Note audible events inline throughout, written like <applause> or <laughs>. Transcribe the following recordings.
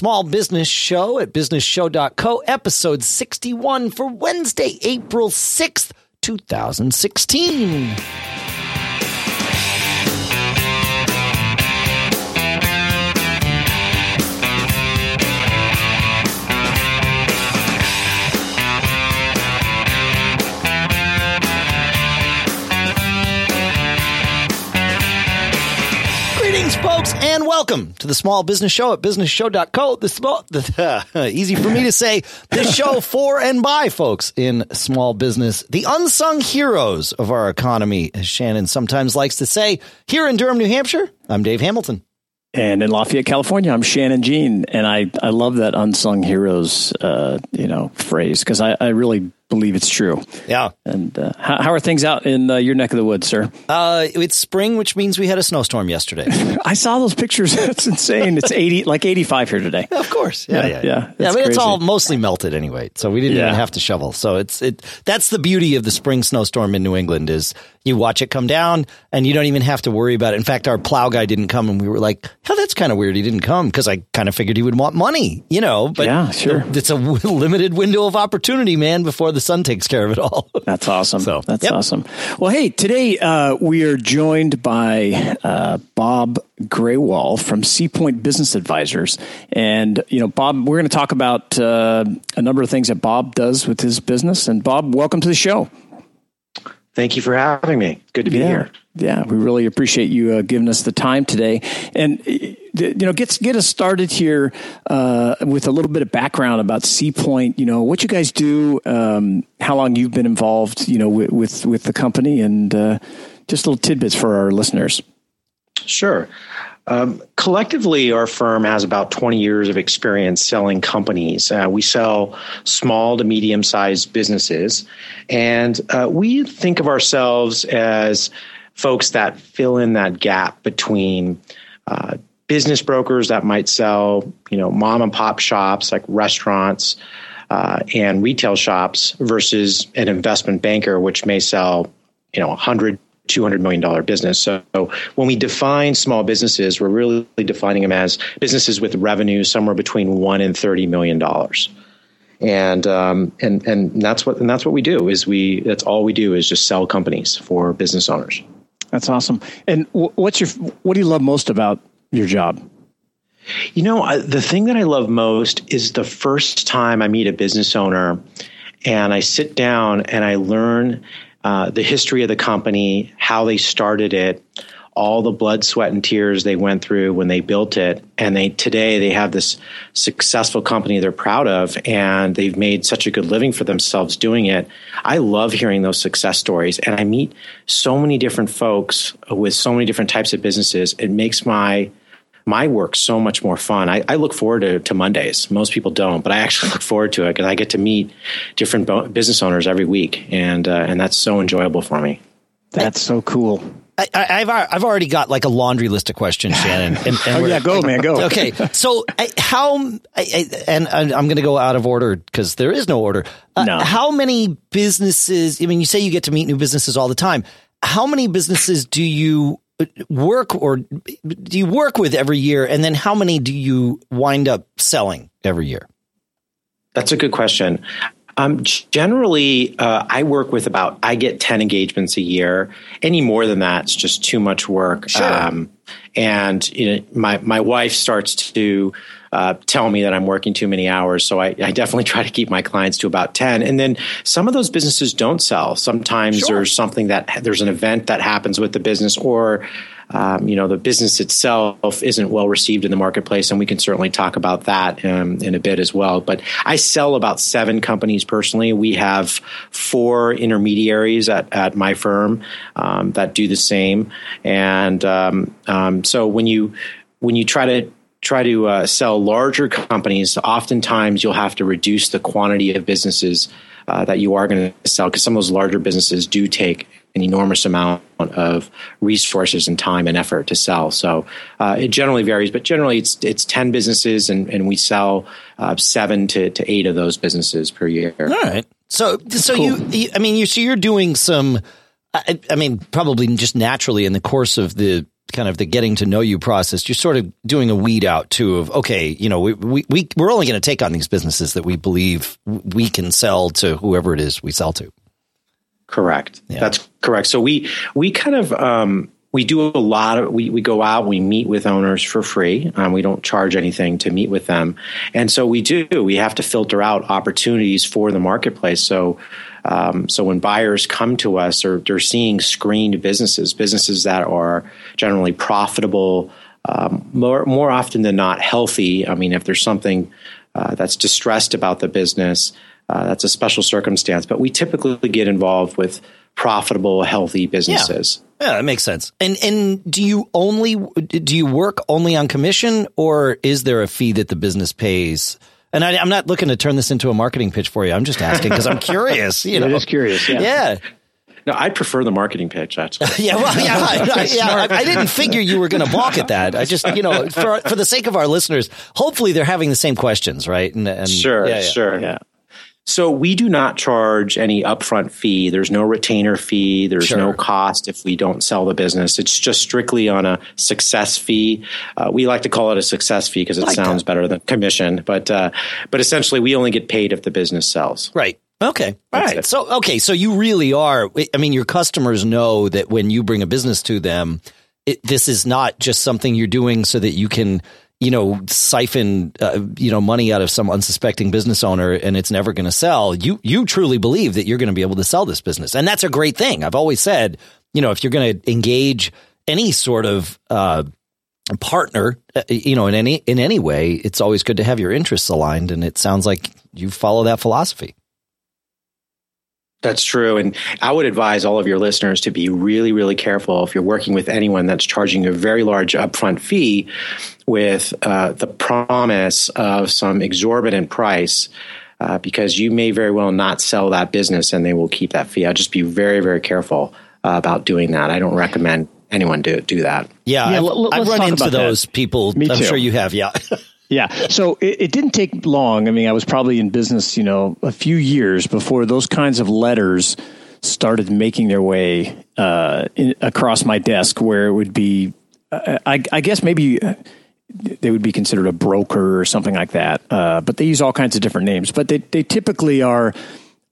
Small Business Show at businessshow.co, episode 61 for Wednesday, April 6th, 2016. And welcome to the Small Business Show at businessshow.co. The small, the, uh, <laughs> easy for me to say, this show <laughs> for and by folks in small business, the unsung heroes of our economy, as Shannon sometimes likes to say. Here in Durham, New Hampshire, I'm Dave Hamilton. And in Lafayette, California, I'm Shannon Jean, and I, I love that unsung heroes, uh, you know, phrase because I, I really believe it's true. Yeah. And uh, how, how, are things out in uh, your neck of the woods, sir? Uh, it's spring, which means we had a snowstorm yesterday. <laughs> I saw those pictures. <laughs> It's insane. It's eighty, like eighty-five here today. Yeah, of course. Yeah, yeah, yeah. yeah. yeah but it's all mostly melted anyway, so we didn't even have to shovel. So it's it. That's the beauty of the spring snowstorm in New England is you watch it come down and you don't even have to worry about it. In fact, our plow guy didn't come, and we were like, "Hell, that's kind of weird. He didn't come because I kind of figured he would want money, you know." But Yeah, sure. it's a <laughs> limited window of opportunity, man, before the sun takes care of it all. <laughs> That's awesome. So, That's yep. awesome. Well, hey, today uh, we are joined by uh, Bob Grewal from Seapoint Business Advisors, and you know, Bob, we're going to talk about uh, a number of things that Bob does with his business. And Bob, welcome to the show. Thank you for having me. Good to be yeah. here. Yeah, we really appreciate you uh, giving us the time today, and you know, get get us started here uh, with a little bit of background about Seapoint. You know, what you guys do, um, how long you've been involved, you know, with with, with the company, and uh, just little tidbits for our listeners. Sure. Um, collectively, our firm has about 20 years of experience selling companies. Uh, we sell small to medium sized businesses, and uh, we think of ourselves as folks that fill in that gap between uh, business brokers that might sell, you know, mom and pop shops like restaurants uh, and retail shops versus an investment banker, which may sell, you know, 100 $200 million business. So when we define small businesses, we're really defining them as businesses with revenue somewhere between one and $30 million. And, um, and, and that's what, and that's what we do is we, that's all we do is just sell companies for business owners. That's awesome. And what's your what do you love most about your job? You know, I, the thing that I love most is the first time I meet a business owner and I sit down and I learn uh, the history of the company, how they started it, all the blood, sweat, and tears they went through when they built it, and they today they have this successful company they're proud of, and they've made such a good living for themselves doing it. I love hearing those success stories, and I meet so many different folks with so many different types of businesses. It makes my my work so much more fun. I, I look forward to, to Mondays. Most people don't, but I actually <laughs> look forward to it because I get to meet different bo- business owners every week, and uh, and that's so enjoyable for me. That's so cool. I, I, I've I've already got like a laundry list of questions, Shannon. And, and <laughs> Oh yeah, go man, go. okay, so I, how I, I, and and I'm going to go out of order because there is no order. Uh, No. How many businesses? I mean, you say you get to meet new businesses all the time. How many businesses do you work or do you work with every year? And then how many do you wind up selling every year? That's a good question. Um, generally, uh, I work with about I get ten engagements a year. Any more than that, it's just too much work. Sure. Um, and you know, my my wife starts to uh, tell me that I'm working too many hours, so I, I definitely try to keep my clients to about ten. And then some of those businesses don't sell. Sometimes Sure. there's something that there's an event that happens with the business, or um, you know the business itself isn't well received in the marketplace, and we can certainly talk about that um, in a bit as well. But I sell about seven companies personally. We have four intermediaries at, at my firm um, that do the same, and um, um, so when you when you try to try to uh, sell larger companies, oftentimes you'll have to reduce the quantity of businesses uh, that you are going to sell because some of those larger businesses do take an enormous amount of resources and time and effort to sell. So uh, it generally varies, but generally it's it's ten businesses, and, and we sell uh, seven to, to eight of those businesses per year. All right. So, so cool. you, you, I mean, you, so you're doing some, I, I mean, probably just naturally in the course of the kind of the getting to know you process, you're sort of doing a weed out too of okay, you know, we we, we we're only going to take on these businesses that we believe we can sell to whoever it is we sell to. Correct. Yeah. That's correct. So we we kind of um, we do a lot of we, we go out we meet with owners for free um, we don't charge anything to meet with them and so we do we have to filter out opportunities for the marketplace so um, so when buyers come to us or they're seeing screened businesses businesses that are generally profitable um, more more often than not healthy i mean if there's something uh, that's distressed about the business uh, that's a special circumstance but we typically get involved with profitable healthy businesses yeah. Yeah, that makes sense. And and do you only do you work only on commission, or is there a fee that the business pays? And I, am not looking to turn this into a marketing pitch for you. I'm just asking because I'm <laughs> curious. You know, just curious. Yeah. yeah. No, I prefer the marketing pitch. Actually. <laughs> yeah, well, yeah, I, yeah. I, I, didn't figure you were going to balk at that. I just, you know, for for the sake of our listeners, hopefully they're having the same questions, right? And, and sure, yeah, yeah. sure, yeah. So we do not charge any upfront fee. There's no retainer fee. There's sure. no cost if we don't sell the business. It's just strictly on a success fee. Uh, we like to call it a success fee because it like sounds that. better than commission. But uh, but essentially, we only get paid if the business sells. Right. Okay. All That's right. It. So okay. So you really are. I mean, your customers know that when you bring a business to them, it, this is not just something you're doing so that you can you know, siphon, uh, you know, money out of some unsuspecting business owner and it's never going to sell. You, you truly believe that you're going to be able to sell this business. And that's a great thing. I've always said, you know, if you're going to engage any sort of, uh, partner, uh, you know, in any, in any way, it's always good to have your interests aligned. And it sounds like you follow that philosophy. That's true. And I would advise all of your listeners to be really, really careful if you're working with anyone that's charging a very large upfront fee with uh, the promise of some exorbitant price. Uh, because you may very well not sell that business and they will keep that fee. I'll just be very, very careful uh, about doing that. I don't recommend anyone do do that. Yeah, yeah I, have run into those that. people. Me I'm too. sure you have. Yeah. <laughs> Yeah. So it, it, didn't take long. I mean, I was probably in business, you know, a few years before those kinds of letters started making their way uh, in, across my desk, where it would be, I, I, guess maybe uh, they would be considered a broker or something like that. Uh, but they use all kinds of different names. But they, they typically are.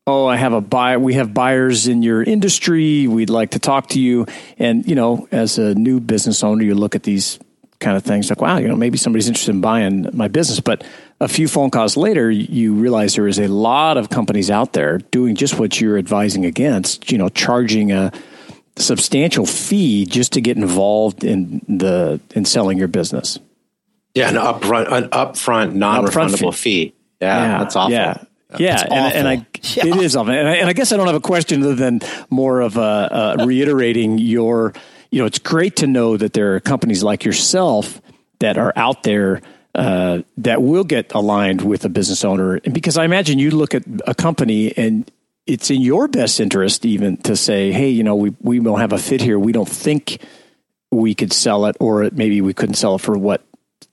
Oh, I have a buy. We have buyers in your industry. We'd like to talk to you. And you know, as a new business owner, you look at these kind of things like, wow, you know, maybe somebody's interested in buying my business. But a few phone calls later, you realize there is a lot of companies out there doing just what you're advising against, you know, charging a substantial fee just to get involved in the in selling your business. Yeah, an upfront an upfront non-refundable fee. fee. Yeah, yeah, that's awful. Yeah. Yeah, and, and, I yeah. <laughs> it is awful, and I, and I, guess I don't have a question other than more of a, a reiterating your you know, it's great to know that there are companies like yourself that are out there uh, that will get aligned with a business owner. And because I imagine you look at a company and it's in your best interest even to say, hey, you know, we, we don't have a fit here. We don't think we could sell it, or maybe we couldn't sell it for what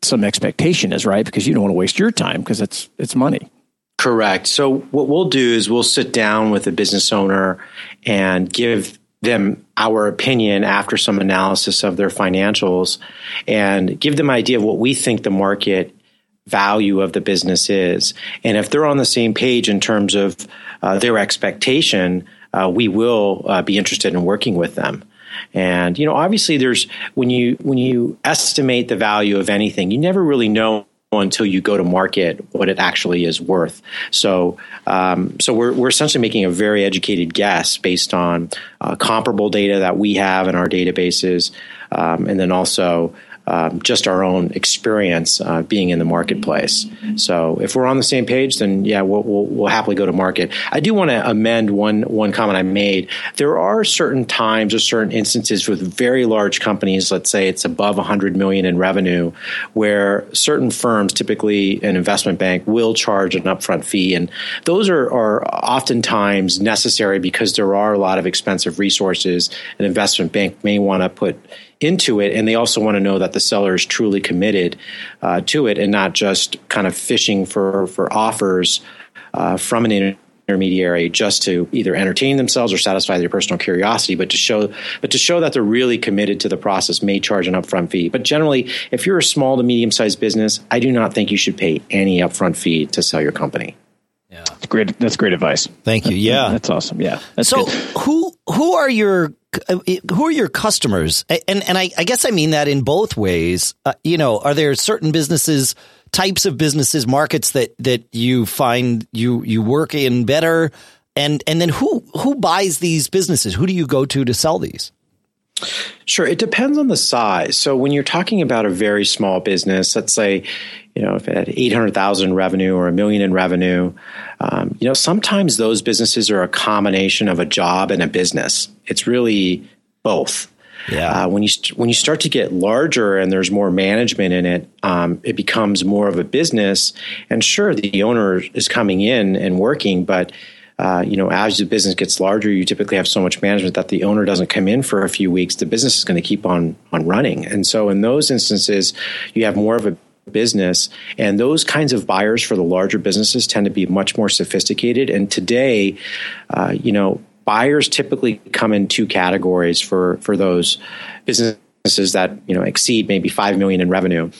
some expectation is, right? Because you don't want to waste your time because it's it's money. Correct. So what we'll do is we'll sit down with a business owner and give them our opinion after some analysis of their financials and give them an idea of what we think the market value of the business is. And if they're on the same page in terms of uh, their expectation, uh, we will uh, be interested in working with them. And you know, obviously, there's when you when you estimate the value of anything, you never really know until you go to market what it actually is worth. So, um, so we're, we're essentially making a very educated guess based on uh, comparable data that we have in our databases, um, and then also um, just our own experience uh, being in the marketplace. So if we're on the same page, then yeah, we'll, we'll, we'll happily go to market. I do want to amend one one comment I made. There are certain times or certain instances with very large companies. Let's say it's above 100 million in revenue, where certain firms, typically an investment bank, will charge an upfront fee, and those are are oftentimes necessary because there are a lot of expensive resources an investment bank may want to put into it, and they also want to know that the seller is truly committed uh, to it and not just kind of fishing for for offers uh, from an intermediary just to either entertain themselves or satisfy their personal curiosity, but to show but to show that they're really committed to the process may charge an upfront fee. But generally, if you're a small to medium sized business, I do not think you should pay any upfront fee to sell your company. That's great. That's great advice. Thank you. Yeah, that's awesome. Yeah. That's so good. who who are your who are your customers? And and I, I guess I mean that in both ways. Uh, you know, are there certain businesses, types of businesses, markets that that you find you you work in better? And and then who who buys these businesses? Who do you go to to sell these? Sure, it depends on the size. So when you're talking about a very small business, let's say, you know, if it had eight hundred thousand revenue or a million in revenue, um, you know, sometimes those businesses are a combination of a job and a business. It's really both. Yeah. Uh, when you st- when you start to get larger and there's more management in it, um, it becomes more of a business. And sure, the owner is coming in and working, but uh, you know, as the business gets larger, you typically have so much management that the owner doesn't come in for a few weeks. The business is going to keep on on running, and so in those instances, you have more of a business and those kinds of buyers for the larger businesses tend to be much more sophisticated. And today uh, you know buyers typically come in two categories for for those businesses that you know exceed maybe 5 million in revenue.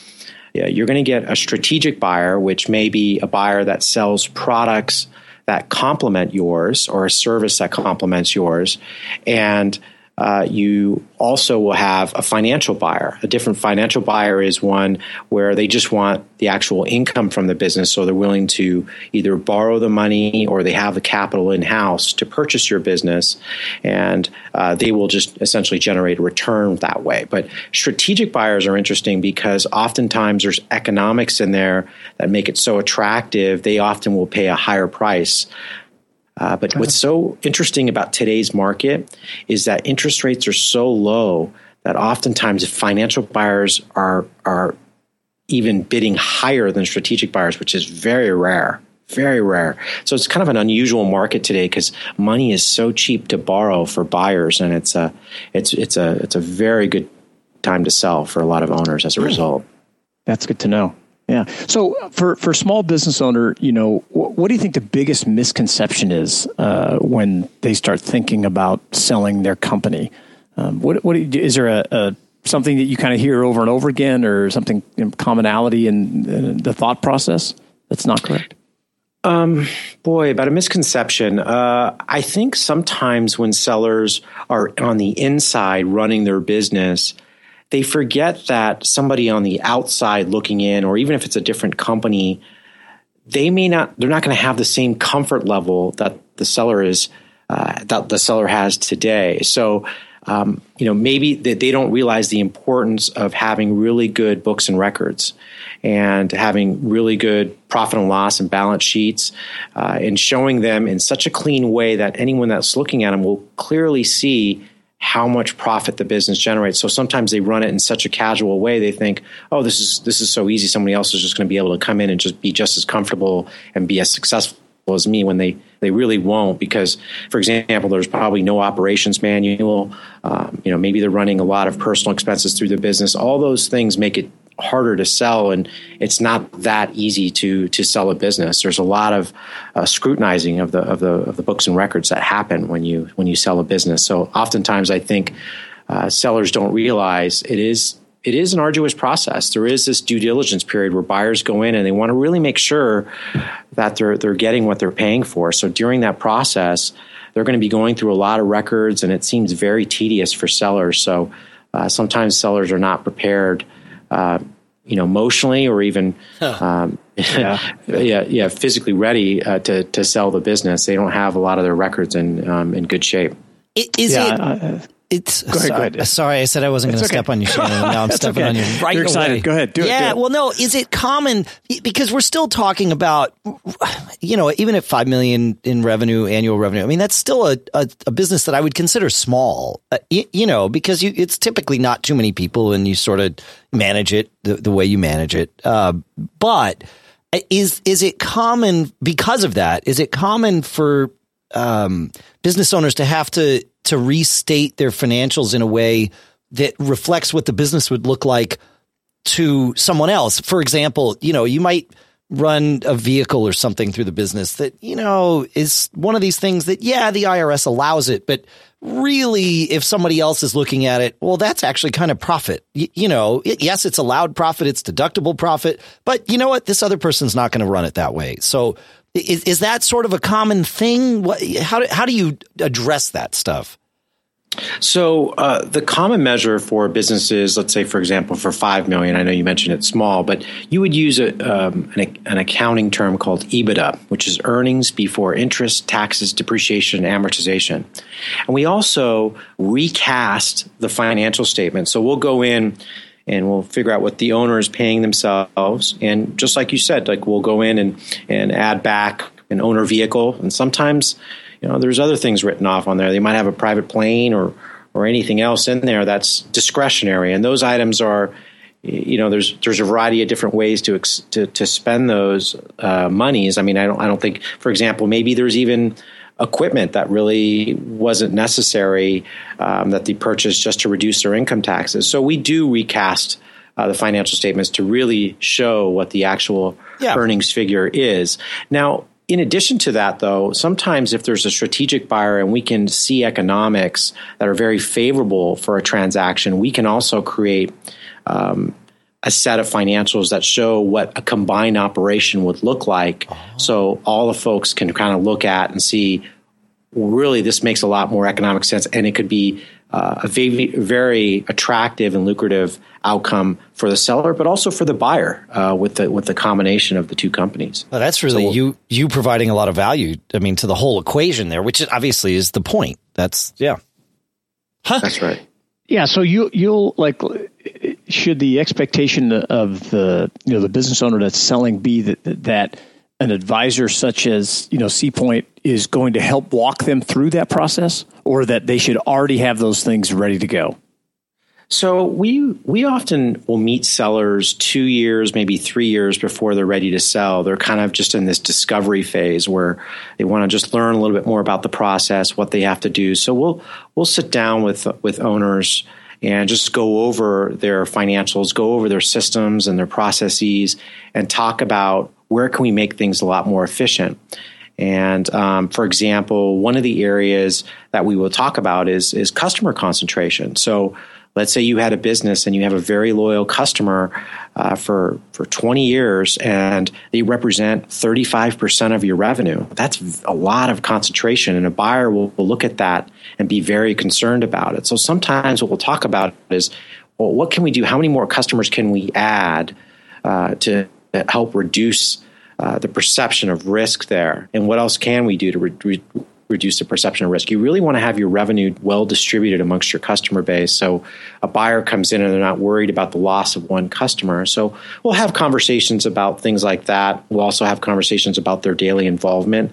Yeah, you're going to get a strategic buyer which may be a buyer that sells products that complement yours or a service that complements yours. And uh, you also will have a financial buyer. A different financial buyer is one where they just want the actual income from the business, so they're willing to either borrow the money or they have the capital in house to purchase your business, and uh, they will just essentially generate a return that way. But strategic buyers are interesting because oftentimes there's economics in there that make it so attractive. They often will pay a higher price uh, but what's so interesting about today's market is that interest rates are so low that oftentimes financial buyers are are even bidding higher than strategic buyers, which is very rare. Very rare. So it's kind of an unusual market today because money is so cheap to borrow for buyers, and it's a it's it's a it's a very good time to sell for a lot of owners as a hmm. result. That's good to know. Yeah. So for for small business owner, you know, what do you think the biggest misconception is uh, when they start thinking about selling their company? Um, what what you, is there a, a, something that you kind of hear over and over again, or something in commonality in, in, the thought process that's not correct? Um, boy, about a misconception. Uh, I think sometimes when sellers are on the inside running their business they forget that somebody on the outside looking in, or even if it's a different company, they may not, they're not going to have the same comfort level that the seller is, uh, that the seller has today. So, um, you know, maybe that they don't realize the importance of having really good books and records and having really good profit and loss and balance sheets uh, and showing them in such a clean way that anyone that's looking at them will clearly see how much profit the business generates. So sometimes they run it in such a casual way. They think, "Oh, this is this is so easy. Somebody else is just going to be able to come in and just be just as comfortable and be as successful as me." When they they really won't, because for example, there's probably no operations manual. Um, you know, maybe they're running a lot of personal expenses through the business. All those things make it harder to sell and it's not that easy to to sell a business. There's a lot of uh, scrutinizing of the of the of the books and records that happen when you when you sell a business. So oftentimes i think uh, sellers don't realize it is it is an arduous process. There is this due diligence period where buyers go in and they want to really make sure that they're they're getting what they're paying for. So during that process they're going to be going through a lot of records and it seems very tedious for sellers. So uh, sometimes sellers are not prepared uh, you know, emotionally or even, um, <laughs> yeah. yeah, yeah, physically ready uh, to to sell the business. They don't have a lot of their records in um, in good shape. Is yeah, it? Uh, it's sorry, ahead. sorry, I said I wasn't going to okay. step on you, Shannon. Now I'm <laughs> stepping okay. on you right You're excited. Away. Go ahead. Do yeah. It, do well, no. Is it common because we're still talking about, you know, even at five million in revenue, annual revenue. I mean, that's still a, a, a business that I would consider small. Uh, you, you, know, because you, it's typically not too many people, and you sort of manage it the, the way you manage it. Uh, but is is it common because of that? Is it common for um, business owners to have to to restate their financials in a way that reflects what the business would look like to someone else. For example, you know, you might run a vehicle or something through the business that, you know, is one of these things that, yeah, the IRS allows it, but really, if somebody else is looking at it, well, that's actually kind of profit. Y- you know, it, yes, it's allowed profit, it's deductible profit, but you know what? This other person's not going to run it that way. So is, is that sort of a common thing? What, how, do, how do you address that stuff? So uh, the common measure for businesses, let's say, for example, for five million, I know you mentioned it's small, but you would use a, um, an, an, accounting term called EBITDA, which is earnings before interest, taxes, depreciation, and amortization. And we also recast the financial statement. So we'll go in and we'll figure out what the owner is paying themselves. And just like you said, like we'll go in and, and add back an owner vehicle, and sometimes you know, there's other things written off on there. They might have a private plane or or anything else in there that's discretionary, and those items are, you know, there's there's a variety of different ways to to, to spend those uh, monies. I mean, I don't I don't think, for example, maybe there's even equipment that really wasn't necessary um, that they purchased just to reduce their income taxes. So we do recast. Uh, the financial statements to really show what the actual yeah. earnings figure is. Now, in addition to that, though, sometimes if there's a strategic buyer and we can see economics that are very favorable for a transaction, we can also create um, a set of financials that show what a combined operation would look like. Oh. So all the folks can kind of look at and see, really, this makes a lot more economic sense, and it could be uh, a very, very attractive and lucrative outcome for the seller, but also for the buyer uh, with the with the combination of the two companies. Well, that's really so we'll, you you providing a lot of value. I mean, to the whole equation there, which obviously is the point. That's yeah, huh? That's right. Yeah. So you you'll like should the expectation of the you know the business owner that's selling be that that an advisor such as you know Seapoint is going to help walk them through that process, or that they should already have those things ready to go? So we we often will meet sellers two years, maybe three years before they're ready to sell. They're kind of just in this discovery phase where they want to just learn a little bit more about the process, what they have to do. So we'll we'll sit down with with owners and just go over their financials, go over their systems and their processes, and talk about where can we make things a lot more efficient. And um, for example, one of the areas that we will talk about is is customer concentration. So let's say you had a business and you have a very loyal customer uh, for for 20 years and they represent 35% of your revenue. That's a lot of concentration and a buyer will, will look at that and be very concerned about it. So sometimes what we'll talk about is well what can we do? How many more customers can we add uh, to help reduce uh, the perception of risk there? And what else can we do to re- reduce the perception of risk. You really want to have your revenue well distributed amongst your customer base. So a buyer comes in and they're not worried about the loss of one customer. So we'll have conversations about things like that. We'll also have conversations about their daily involvement.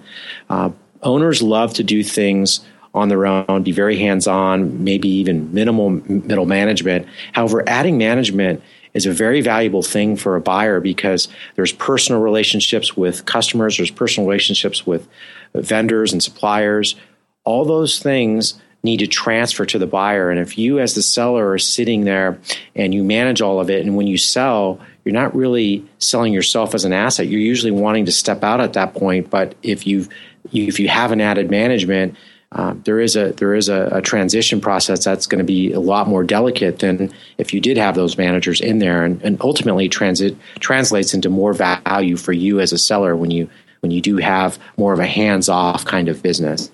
Uh, owners love to do things on their own, be very hands on, maybe even minimal middle management. However, adding management is a very valuable thing for a buyer because there's personal relationships with customers, there's personal relationships with vendors and suppliers. All those things need to transfer to the buyer. And if you, as the seller, are sitting there and you manage all of it, and when you sell, you're not really selling yourself as an asset. You're usually wanting to step out at that point. But if you've if you have an added management, uh, there is a there is a, a transition process that's going to be a lot more delicate than if you did have those managers in there, and, and ultimately transit translates into more value for you as a seller when you when you do have more of a hands off kind of business.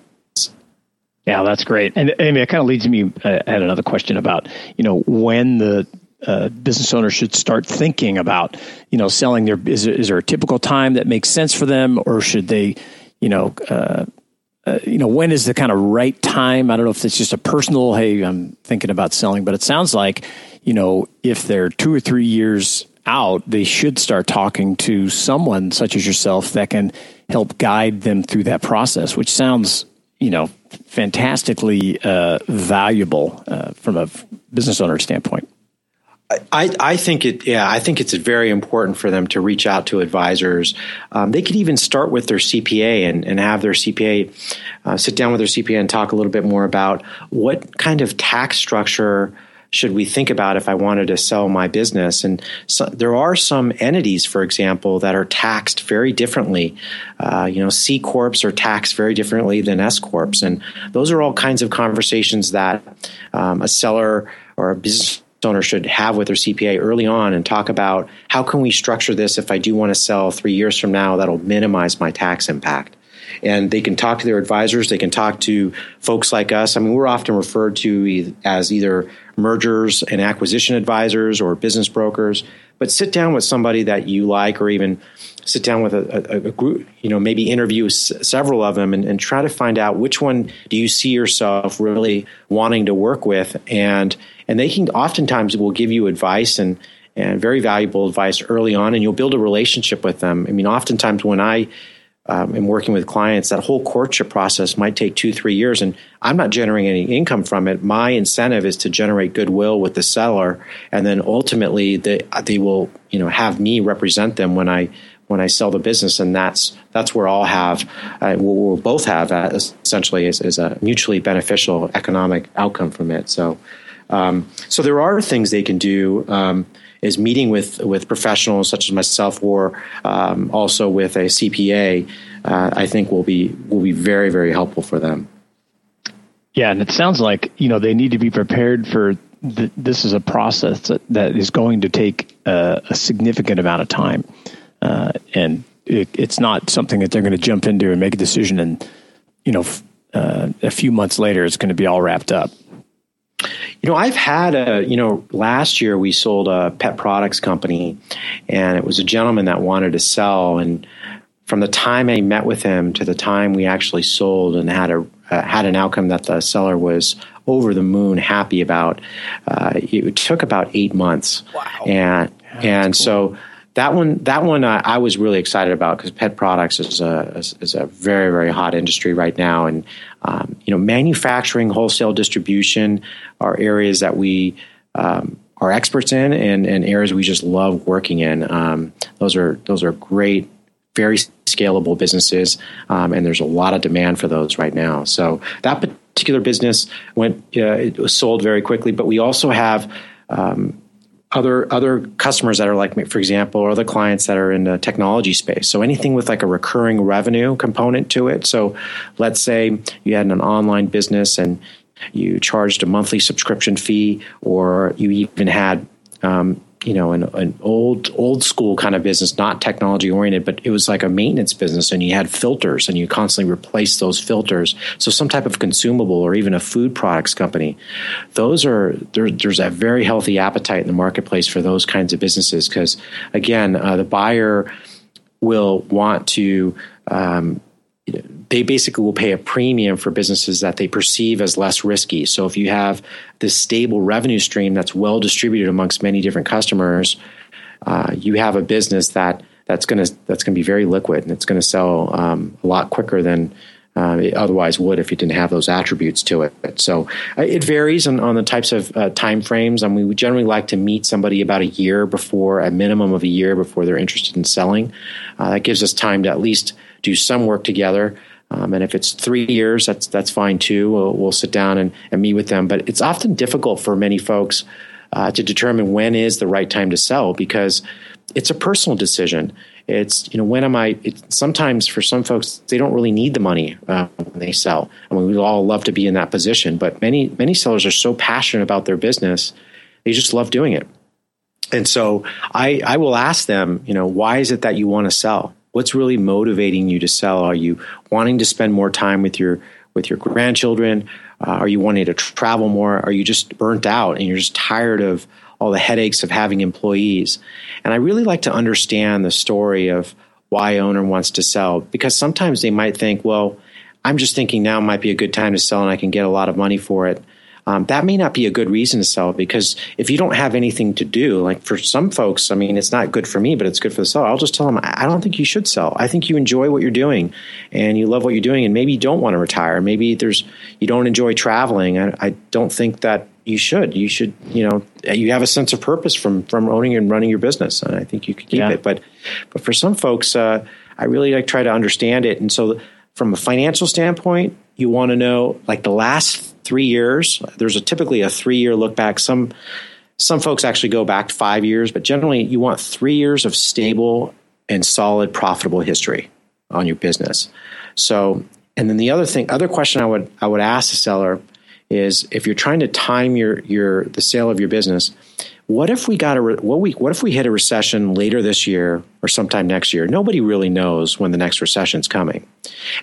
Yeah, that's great. And Amy, it kind of leads me. Uh, I had another question about you know when the uh, business owner should start thinking about you know selling their is, is there a typical time that makes sense for them or should they you know uh, uh, you know, when is the kind of right time? I don't know if it's just a personal, hey, I'm thinking about selling, but it sounds like, you know, if they're two or three years out, they should start talking to someone such as yourself that can help guide them through that process, which sounds, you know, fantastically uh, valuable uh, from a business owner standpoint. I, I, think it. Yeah, I think it's very important for them to reach out to advisors. Um, they could even start with their CPA and, and have their CPA uh, sit down with their CPA and talk a little bit more about what kind of tax structure should we think about if I wanted to sell my business? And so, there are some entities, for example, that are taxed very differently. Uh, you know, C corps are taxed very differently than S corps, and those are all kinds of conversations that um, a seller or a business owner should have with their CPA early on and talk about how can we structure this if I do want to sell three years from now that'll minimize my tax impact and they can talk to their advisors. They can talk to folks like us. I mean, we're often referred to as either mergers and acquisition advisors or business brokers. But sit down with somebody that you like, or even sit down with a, a, a group. You know, maybe interview s- several of them and, and try to find out which one do you see yourself really wanting to work with, and and they can oftentimes will give you advice and and very valuable advice early on, and you'll build a relationship with them. I mean, oftentimes when I um, and working with clients, that whole courtship process might take two, three years, and I'm not generating any income from it. My incentive is to generate goodwill with the seller, and then ultimately they they will you know have me represent them when I when I sell the business, and that's that's where I'll have uh, we'll, we'll, both have uh, essentially is, is, a mutually beneficial economic outcome from it. So, um, so there are things they can do. Um, is meeting with with professionals such as myself or um, also with a CPA, uh, I think will be will be very very helpful for them. Yeah, and it sounds like you know they need to be prepared for. Th- this is a process that, that is going to take uh, a significant amount of time, uh, and it, it's not something that they're going to jump into and make a decision and you know f- uh, a few months later it's going to be all wrapped up. You know, I've had a, you know, last year we sold a pet products company and it was a gentleman that wanted to sell. And from the time I met with him to the time we actually sold and had a, uh, had an outcome that the seller was over the moon happy about, uh, it took about eight months. Wow. And, yeah, and cool. so, that one that one I, I was really excited about because pet products is a is a very very hot industry right now and um, you know manufacturing wholesale distribution are areas that we um, are experts in and, and areas we just love working in. Um, those are those are great very scalable businesses um, and there's a lot of demand for those right now. So that particular business went uh, it was sold very quickly but we also have um, other other customers that are like me, for example or other clients that are in the technology space. So anything with like a recurring revenue component to it. So let's say you had an online business and you charged a monthly subscription fee or you even had um, you know an, an old old school kind of business not technology oriented but it was like a maintenance business and you had filters and you constantly replace those filters. So some type of consumable or even a food products company. Those are there, there's a very healthy appetite in the marketplace for those kinds of businesses because again uh, the buyer will want to um, they basically will pay a premium for businesses that they perceive as less risky. So if you have this stable revenue stream that's well distributed amongst many different customers, uh, you have a business that that's going to that's going to be very liquid and it's going to sell um, a lot quicker than uh, it otherwise would if you didn't have those attributes to it. So uh, it varies on, on, the types of uh, time frames. I mean, we generally like to meet somebody about a year before, a minimum of a year before they're interested in selling. Uh, that gives us time to at least do some work together. Um, and if it's three years, that's that's fine too. We'll, we'll sit down and, and, meet with them. But it's often difficult for many folks uh, to determine when is the right time to sell because it's a personal decision. It's you know when am I? sometimes for some folks they don't really need the money uh, when they sell. I mean we all love to be in that position, but many many sellers are so passionate about their business they just love doing it. And so I I will ask them, you know, why is it that you want to sell? What's really motivating you to sell? Are you wanting to spend more time with your with your grandchildren? Uh, are you wanting to travel more? Are you just burnt out and you're just tired of all the headaches of having employees? And I really like to understand the story of why owner wants to sell because sometimes they might think, well, I'm just thinking now might be a good time to sell and I can get a lot of money for it um, that may not be a good reason to sell because if you don't have anything to do, like for some folks, I mean, it's not good for me, but it's good for the seller. I'll just tell them, I don't think you should sell. I think you enjoy what you're doing and you love what you're doing, and maybe you don't want to retire. Maybe there's you don't enjoy traveling. I, I don't think that you should. You should, you know, you have a sense of purpose from from owning and running your business, and I think you could keep yeah. it. But but for some folks, uh, I really like try to understand it, and so from a financial standpoint, you want to know like the last three years. There's a typically a three year look back. Some some folks actually go back five years, but generally you want three years of stable and solid profitable history on your business. So, and then the other thing, other question I would I would ask the seller is if you're trying to time your your the sale of your business, what if we got a what we what if we hit a recession later this year or sometime next year? Nobody really knows when the next recession is coming,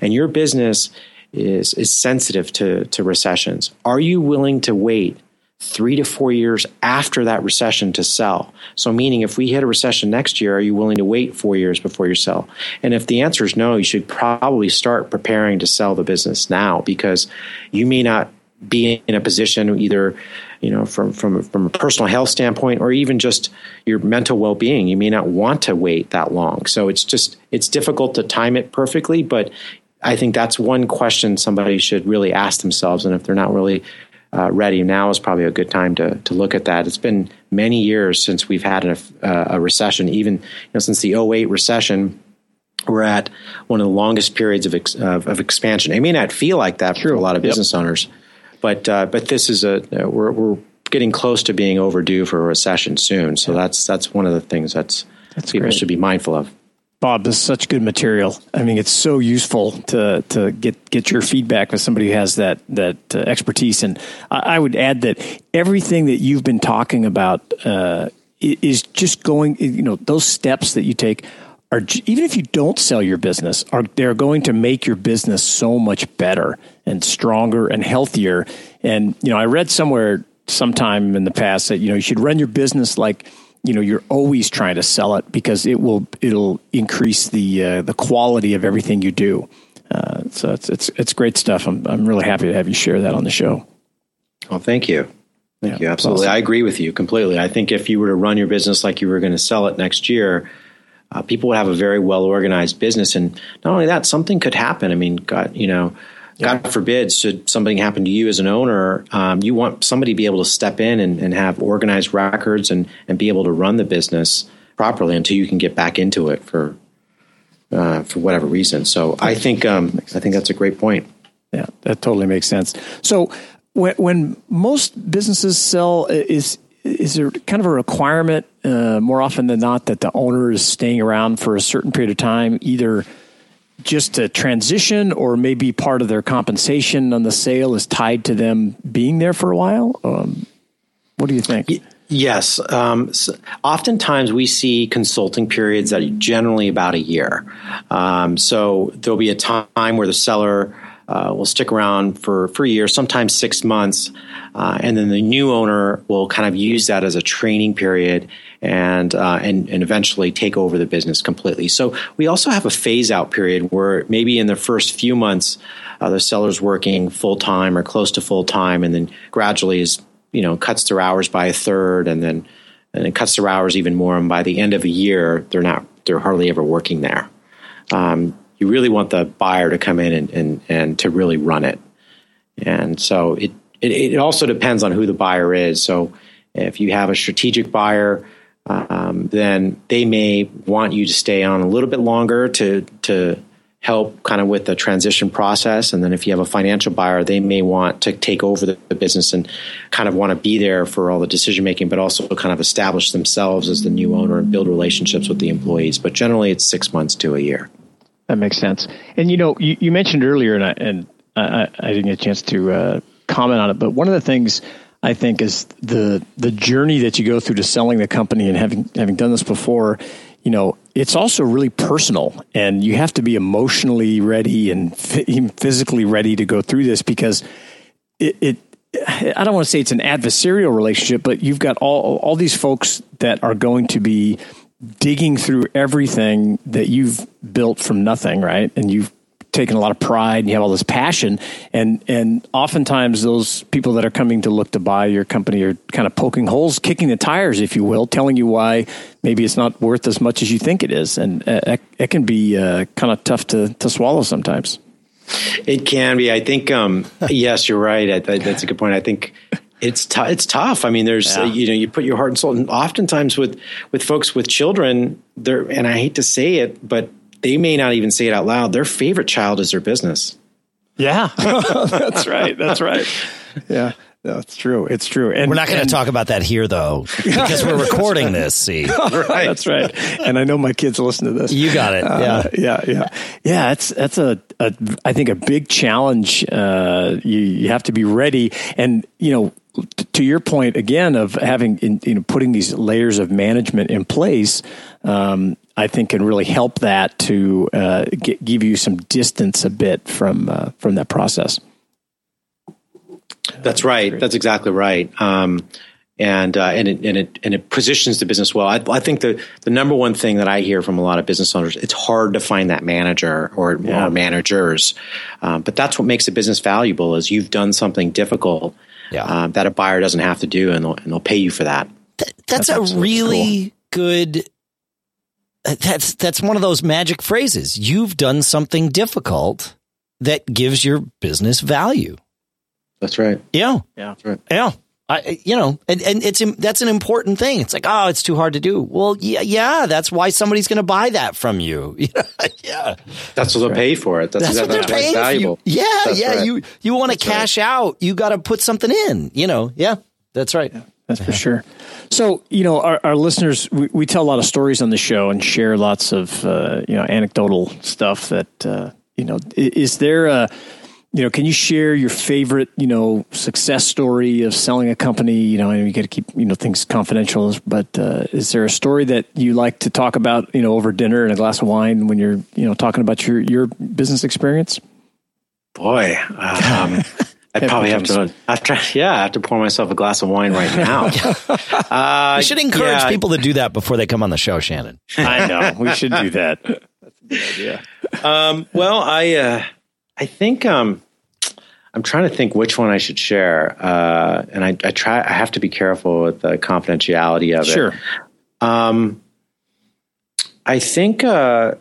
and your business is is sensitive to to recessions. Are you willing to wait three to four years after that recession to sell. So, meaning if we hit a recession next year, are you willing to wait four years before you sell? And if the answer is no, you should probably start preparing to sell the business now because you may not be in a position either you know from from from a personal health standpoint or even just your mental well-being you may not want to wait that long so it's just it's difficult to time it perfectly but i think that's one question somebody should really ask themselves and if they're not really uh, ready, now is probably a good time to to look at that. It's been many years since we've had a, uh, a recession, even you know, since the 08 recession. We're at one of the longest periods of, ex, of, of expansion. It may not feel like that for a lot of business yep. owners, but uh, but this is a we're, we're getting close to being overdue for a recession soon. So yeah. that's that's one of the things that's, that's people great. should be mindful of. Bob, this is such good material. I mean, it's so useful to to get get your feedback with somebody who has that that uh, expertise. And I, I, would add that everything that you've been talking about uh, is just going. You know, those steps that you take are even if you don't sell your business, are they're going to make your business so much better and stronger and healthier. And you know, I read somewhere sometime in the past that you know you should run your business like you know you're always trying to sell it because it will it'll increase the uh, the quality of everything you do. Uh, so it's it's it's great stuff. I'm I'm really happy to have you share that on the show. Well, thank you. Thank yeah, you. Absolutely. Awesome. I agree with you completely. I think if you were to run your business like you were going to sell it next year, uh, people would have a very well organized business. And not only that, something could happen. I mean, God, you know, God forbid, should something happen to you as an owner, um, you want somebody to be able to step in and, and, have organized records and, and be able to run the business properly until you can get back into it for uh, for whatever reason. So I think um, I think that's a great point. Yeah, that totally makes sense. So when, when most businesses sell, is is there kind of a requirement uh, more often than not that the owner is staying around for a certain period of time, either just a transition or maybe part of their compensation on the sale is tied to them being there for a while? Um, what do you think? Yes. Um, so oftentimes we see consulting periods that are generally about a year. Um, so there'll be a time where the seller uh, will stick around for, for a year, sometimes six months, uh, and then the new owner will kind of use that as a training period and, uh, and and eventually take over the business completely. So we also have a phase out period where maybe in the first few months uh, the seller's working full time or close to full time, and then gradually is you know cuts their hours by a third, and then and it cuts their hours even more. And by the end of a year, they're not they're hardly ever working there. Um, you really want the buyer to come in and, and, and to really run it. And so it, it, it also depends on who the buyer is. So if you have a strategic buyer, um, then they may want you to stay on a little bit longer to to help kind of with the transition process. And then if you have a financial buyer, they may want to take over the, the business and kind of want to be there for all the decision making, but also kind of establish themselves as the new owner and build relationships with the employees. But generally, it's six months to a year. That makes sense. And you know, you, you mentioned earlier, and I, and I, I, didn't get a chance to uh, comment on it, but one of the things I think is the the journey that you go through to selling the company and having having done this before. You know, it's also really personal, and you have to be emotionally ready and physically ready to go through this because it, it I don't want to say it's an adversarial relationship, but you've got all all these folks that are going to be digging through everything that you've built from nothing, right? And you've taken a lot of pride and you have all this passion. And and oftentimes those people that are coming to look to buy your company are kind of poking holes kicking the tires if you will telling you why maybe it's not worth as much as you think it is. And uh, it can be uh, kind of tough to to swallow sometimes. It can be. I think um, <laughs> yes you're right. That's a good point. I think it's t- it's tough. I mean, there's yeah. uh, you know you put your heart and soul, and oftentimes with with folks with children, there and I hate to say it, but they may not even say it out loud. Their favorite child is their business. Yeah, <laughs> that's right. That's right. yeah. No, it's true. It's true. And we're not going to talk about that here, though, because we're recording this. See, <laughs> right. that's right. And I know my kids listen to this. You got it. Uh, yeah, yeah, yeah, yeah. It's that's a, a I think a big challenge. Uh, you you have to be ready, and you know to your point again of having in, you know putting these layers of management in place um, I think can really help that to uh, get, give you some distance a bit from uh, from that process. That's right. That's exactly right. Um, and uh, and it and it and it positions the business well. I, I, think the the number one thing that I hear from a lot of business owners, it's hard to find that manager or, yeah. or managers, um, but that's what makes a business valuable. Is you've done something difficult yeah. uh, that a buyer doesn't have to do, and they'll, and they'll pay you for that. Th- that's, that's, a really cool. good. Uh, that's that's one of those magic phrases. You've done something difficult that gives your business value. That's right. Yeah. Yeah. That's right. Yeah. I, you know, and, and it's that's an important thing. It's like, oh, it's too hard to do. Well, yeah, yeah, that's why somebody's going to buy that from you. <laughs> yeah, that's what they'll pay for it. That's, that's what they're paying valuable. For you. Yeah, that's yeah. Right. You you want to cash right. out, you got to put something in. You know, yeah, that's right. Yeah, that's for sure. So, you know, our, our listeners, we, we, tell a lot of stories on the show and share lots of, uh, you know, anecdotal stuff that, uh, you know, is there a, you know, can you share your favorite, you know, success story of selling a company? You know, and you got to keep, you know, things confidential, but uh, is there a story that you like to talk about, you know, over dinner and a glass of wine when you're, you know, talking about your, your business experience? Boy, um, <laughs> I probably have to, have to, yeah, I have to pour myself a glass of wine right now. <laughs> uh, we should encourage yeah. people to do that before they come on the show, Shannon. I know. <laughs> We should do that. That's a good idea. Um, well, I, uh, I think um, I'm trying to think which one I should share, uh, and I, I, try. I have to be careful with the confidentiality of sure. it. Sure. Um, I think. Uh,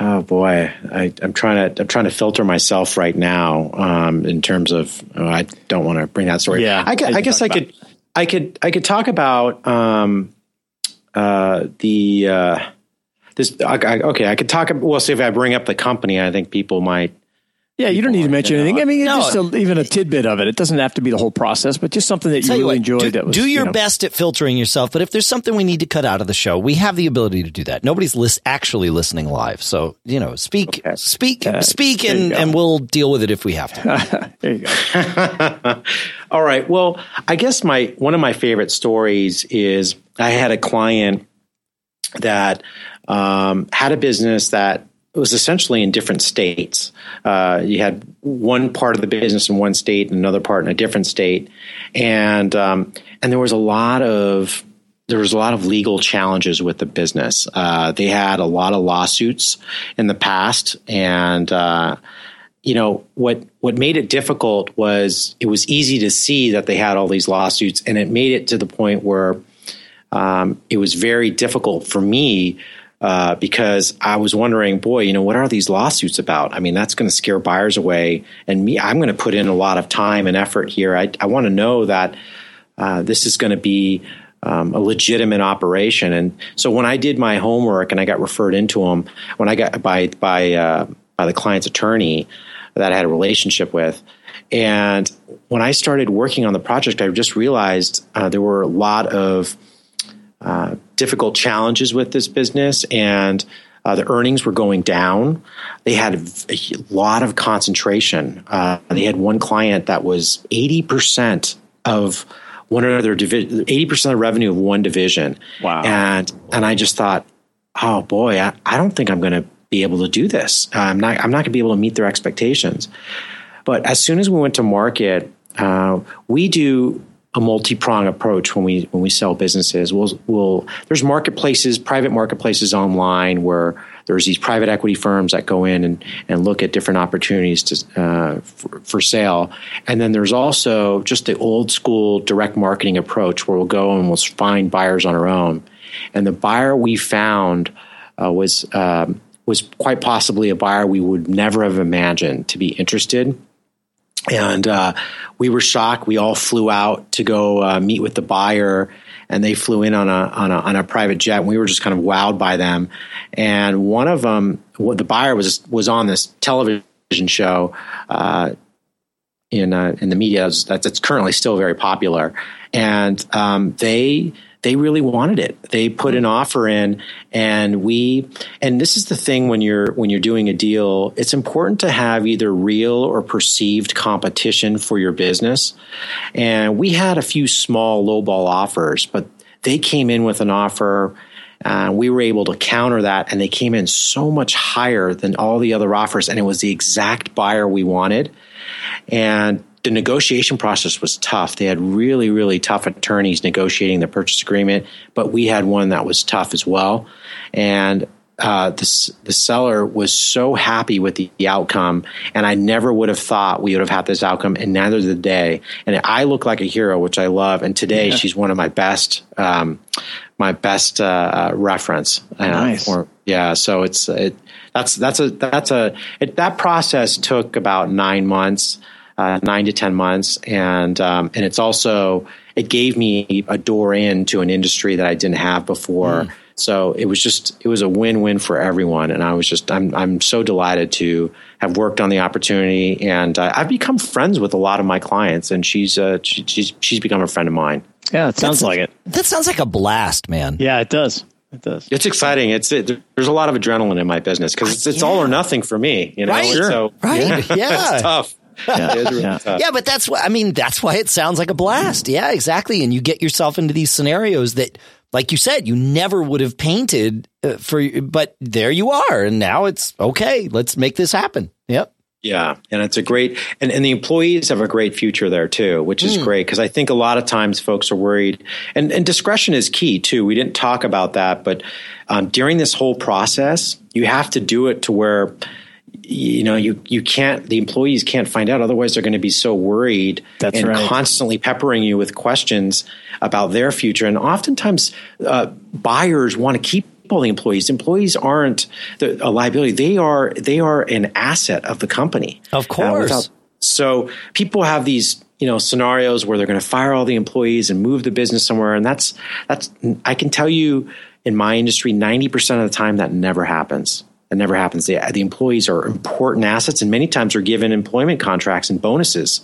oh boy, I, am trying to. I'm trying to filter myself right now um, in terms of. Oh, I don't want to bring that story. Yeah, I, I guess I could. I could. I could talk about um, uh, the. This okay, I could talk. Well, see if I bring up the company, I think people might. Yeah, you don't need to mention anything. I mean, no, just a, even a tidbit of it. It doesn't have to be the whole process, but just something that you really enjoyed. Do, that was, do your you know. best at filtering yourself. But if there's something we need to cut out of the show, we have the ability to do that. Nobody's list, actually listening live, so you know, speak, okay. speak, uh, speak, and and we'll deal with it if we have to. <laughs> there you go. <laughs> All right. Well, I guess my one of my favorite stories is I had a client that um, had a business that was essentially in different states. Uh, you had one part of the business in one state and another part in a different state, and um, and there was a lot of there was a lot of legal challenges with the business. Uh, they had a lot of lawsuits in the past, and uh, you know what what made it difficult was it was easy to see that they had all these lawsuits, and it made it to the point where um, it was very difficult for me uh, because I was wondering, boy, you know, what are these lawsuits about? I mean, that's going to scare buyers away, and me, I'm going to put in a lot of time and effort here. I, I want to know that uh, this is going to be um, a legitimate operation. And so when I did my homework and I got referred into them, when I got by by uh, by the client's attorney that I had a relationship with. And when I started working on the project, I just realized uh, there were a lot of uh, difficult challenges with this business, and uh, the earnings were going down. They had a lot of concentration. Uh, they had one client that was eighty percent of one of their division, eighty percent of the revenue of one division. Wow! And and I just thought, oh boy, I, I don't think I'm going to be able to do this. I'm not. I'm not going to be able to meet their expectations. But as soon as we went to market, uh, we do a multi-prong approach when we when we sell businesses. We'll, we'll there's marketplaces, private marketplaces online where there's these private equity firms that go in and, and look at different opportunities to, uh, for, for, sale. And then there's also just the old school direct marketing approach where we'll go and we'll find buyers on our own. And the buyer we found uh, was um, was quite possibly a buyer we would never have imagined to be interested and uh, we were shocked. We all flew out to go uh, meet with the buyer, and they flew in on a, on a on a private jet. And we were just kind of wowed by them. And one of them, the buyer was was on this television show. Uh, in uh, in the media that's, that's currently still very popular, and um, they they really wanted it. They put an offer in and we and this is the thing when you're when you're doing a deal, it's important to have either real or perceived competition for your business. And we had a few small lowball offers, but they came in with an offer uh, we were able to counter that, and they came in so much higher than all the other offers, and it was the exact buyer we wanted. And the negotiation process was tough. They had really, really tough attorneys negotiating the purchase agreement, but we had one that was tough as well. And uh, the, the seller was so happy with the, the, outcome, and I never would have thought we would have had this outcome, and neither did they. And I look like a hero, which I love. And today, yeah. she's one of my best, um, my best uh, uh reference. Uh, nice. For, yeah. So it's it, that's that's a that's a it, that process took about nine months uh, nine to ten months, and um, and it's also it gave me a door into an industry that I didn't have before. Mm. So it was just it was a win win for everyone, and I was just I'm I'm so delighted to have worked on the opportunity, and uh, I've become friends with a lot of my clients, and she's uh, she, she's she's become a friend of mine. Yeah, it sounds That's, like it. That sounds like a blast, man. Yeah, it does. It does. It's exciting. It's it, there's a lot of adrenaline in my business because it's, it's yeah. all or nothing for me. You know, right? So right, yeah, <laughs> yeah. it's tough. Yeah. <laughs> really yeah. yeah. but that's what I mean. That's why it sounds like a blast. Yeah, exactly. And you get yourself into these scenarios that, like you said, you never would have painted uh, for, but there you are, and now it's okay. Let's make this happen. Yep. Yeah, and it's a great, and, and the employees have a great future there too, which is mm. great because I think a lot of times folks are worried, and, and discretion is key too. We didn't talk about that, but um, during this whole process, you have to do it to where you know you you can't the employees can't find out. Otherwise they're going to be so worried That's and right. constantly peppering you with questions about their future. And oftentimes uh, buyers want to keep all the employees. Employees aren't the, a liability. They are they are an asset of the company. Of course uh, without, so people have these you know scenarios where they're going to fire all the employees and move the business somewhere. And that's that's I can tell you in my industry 90% of the time that never happens that never happens. The, the employees are important assets, and many times are given employment contracts and bonuses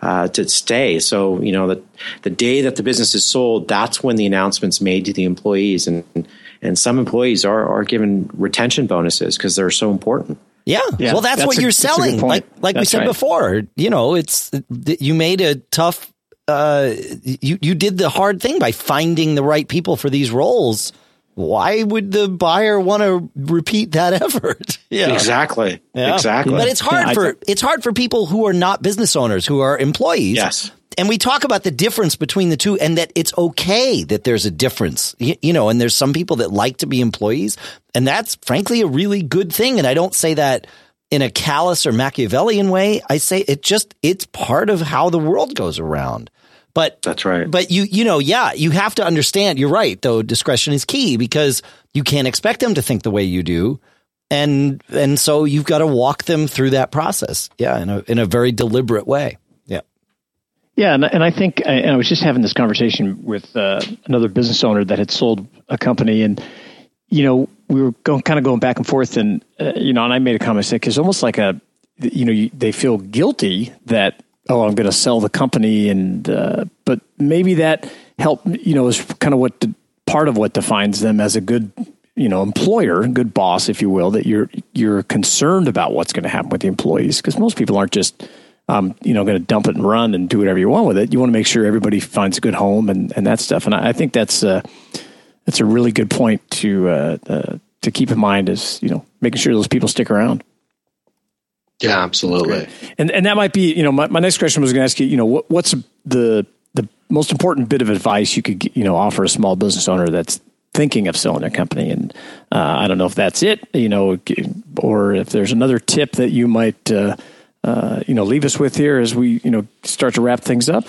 uh, to stay. So, you know, the the day that the business is sold, that's when the announcement's made to the employees, and and some employees are are given retention bonuses because they're so important. Yeah. yeah. Well, that's, that's what a, you're selling. Like like that's we said right. before, you know, it's you made a tough. Uh, you you did the hard thing by finding the right people for these roles why would the buyer want to repeat that <laughs> effort? yeah, exactly, yeah. exactly. But it's hard yeah, for it's hard for people who are not business owners, who are employees. Yes. And we talk about the difference between the two, and that it's okay that there's a difference, you, you know. And there's some people that like to be employees, and that's frankly a really good thing. And I don't say that in a callous or Machiavellian way. I say it just it's part of how the world goes around. But that's right. But you, you know, yeah, you have to understand. You're right, though. Discretion is key because you can't expect them to think the way you do, and and so you've got to walk them through that process. Yeah, in a in a very deliberate way. Yeah. Yeah, and, and I think and I was just having this conversation with uh, another business owner that had sold a company, and you know we were going kind of going back and forth, and uh, you know, and I made a comment saying because almost like a you know you, they feel guilty that oh, I'm going to sell the company, and uh, but maybe that help you know is kind of what part of what defines them as a good you know employer, good boss, if you will. That you're you're concerned about what's going to happen with the employees because most people aren't just um, you know going to dump it and run and do whatever you want with it. You want to make sure everybody finds a good home and and that stuff. And I, I think that's uh, that's a really good point to uh, uh, to keep in mind is you know making sure those people stick around. Yeah, absolutely. And and that might be, you know, my, my next question was going to ask you, you know, what, what's the the most important bit of advice you could, you know, offer a small business owner that's thinking of selling their company? And uh, I don't know if that's it, you know, or if there's another tip that you might, uh, uh, you know, leave us with here as we, you know, start to wrap things up.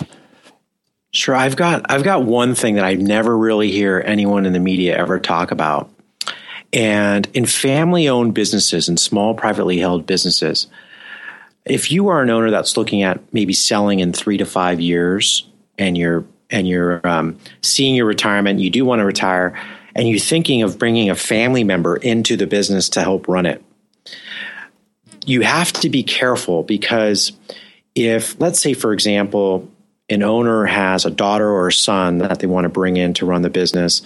Sure, I've got I've got one thing that I never really hear anyone in the media ever talk about. And in family owned businesses and small privately held businesses, if you are an owner that's looking at maybe selling in three to five years and you're and you're um, seeing your retirement, you do want to retire, and you're thinking of bringing a family member into the business to help run it, you have to be careful because if, let's say, for example, an owner has a daughter or a son that they want to bring in to run the business,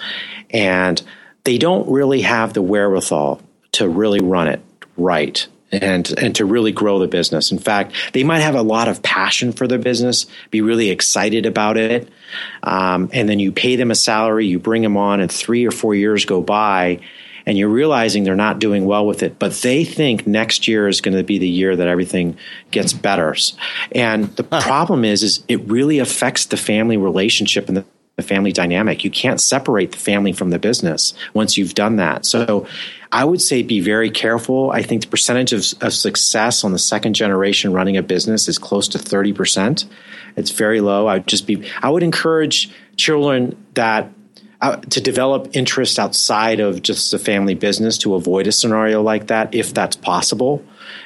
and they don't really have the wherewithal to really run it right and and to really grow the business. In fact, they might have a lot of passion for the business, be really excited about it, um, and then you pay them a salary, you bring them on, and three or four years go by, and you're realizing they're not doing well with it, but they think next year is going to be the year that everything gets better. And the problem is, is it really affects the family relationship and the the family dynamic. You can't separate the family from the business once you've done that. So I would say be very careful. I think the percentage of, of success on the second generation running a business is close to 30%. It's very low. I would just be, I would encourage children that uh, to develop interest outside of just the family business to avoid a scenario like that, if that's possible,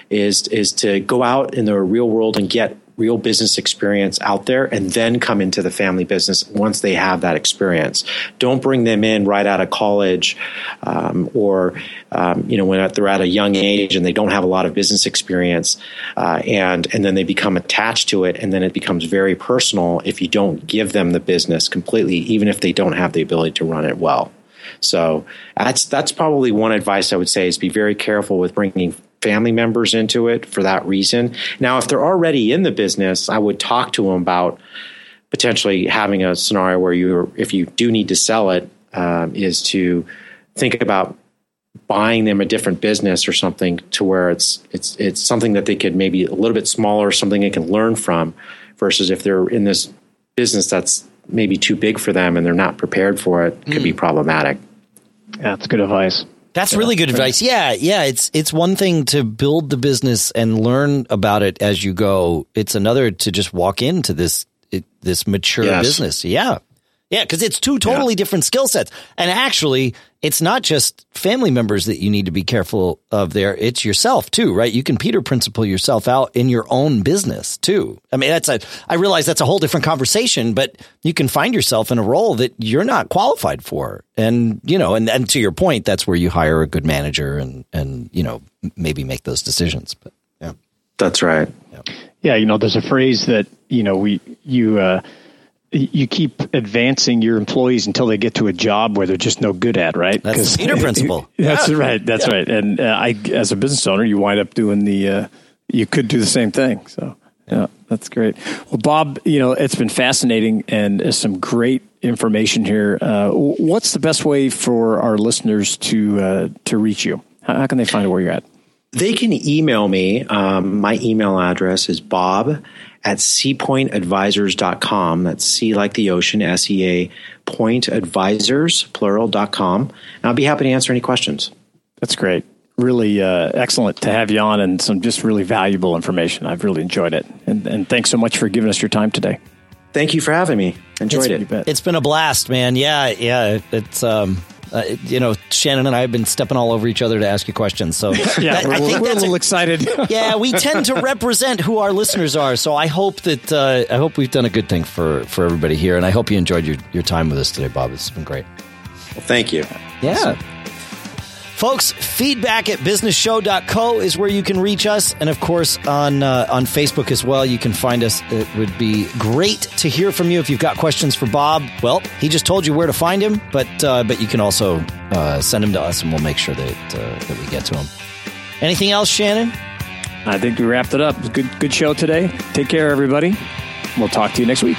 is is to go out in the real world and get real business experience out there and then come into the family business once they have that experience. Don't bring them in right out of college um, or, um, you know, when they're at a young age and they don't have a lot of business experience uh, and, and then they become attached to it and then it becomes very personal if you don't give them the business completely, even if they don't have the ability to run it well. So that's that's probably one advice I would say is be very careful with bringing family members into it for that reason. Now, if they're already in the business, I would talk to them about potentially having a scenario where you, if you do need to sell it, um, is to think about buying them a different business or something to where it's it's it's something that they could maybe a little bit smaller, something they can learn from, versus if they're in this business that's maybe too big for them and they're not prepared for it, could mm. be problematic. Yeah, that's good advice. That's really good advice. Yeah, yeah. It's it's one thing to build the business and learn about it as you go. It's another to just walk into this it, this mature yes. business. Yeah, yeah, because it's two totally yeah. different skill sets. And actually, it's not just family members that you need to be careful of there. It's yourself too, right? You can Peter principle yourself out in your own business too. I mean, that's a, I realize that's a whole different conversation, but you can find yourself in a role that you're not qualified for. And, you know, and, and to your point, that's where you hire a good manager and, and, you know, maybe make those decisions. But yeah. That's right. Yeah. yeah you know, there's a phrase that, you know, we, you, uh, you keep advancing your employees until they get to a job where they're just no good at, right? That's the Peter <laughs> principle. That's yeah. right. That's yeah. right. And uh, I, as a business owner, you wind up doing the. Uh, you could do the same thing. So yeah, that's great. Well, Bob, you know it's been fascinating and some great information here. Uh, what's the best way for our listeners to uh, to reach you? How, how, can they find out where you're at? They can email me. Um, my email address is bob at seapointadvisors.com. That's C like the ocean, S E A, point advisors, plural.com. And I'll be happy to answer any questions. That's great. Really uh, excellent to have you on and some just really valuable information. I've really enjoyed it. And, and thanks so much for giving us your time today. Thank you for having me. Enjoyed it's, it. It's been a blast, man. Yeah, yeah. It's um, uh, you know, Shannon and I have been stepping all over each other to ask you questions. So <laughs> yeah, that, we're, I think we're a little a, excited. <laughs> yeah, we tend to represent who our listeners are. So I hope that uh, I hope we've done a good thing for for everybody here, and I hope you enjoyed your your time with us today, Bob. It's been great. Well, thank you. Yeah. Folks, feedback at businessshow.co is where you can reach us. And of course, on, uh, on Facebook as well, you can find us. It would be great to hear from you if you've got questions for Bob. Well, he just told you where to find him, but, uh, but you can also uh, send him to us and we'll make sure that, uh, that we get to him. Anything else, Shannon? I think we wrapped it up. Good, good show today. Take care, everybody. We'll talk to you next week.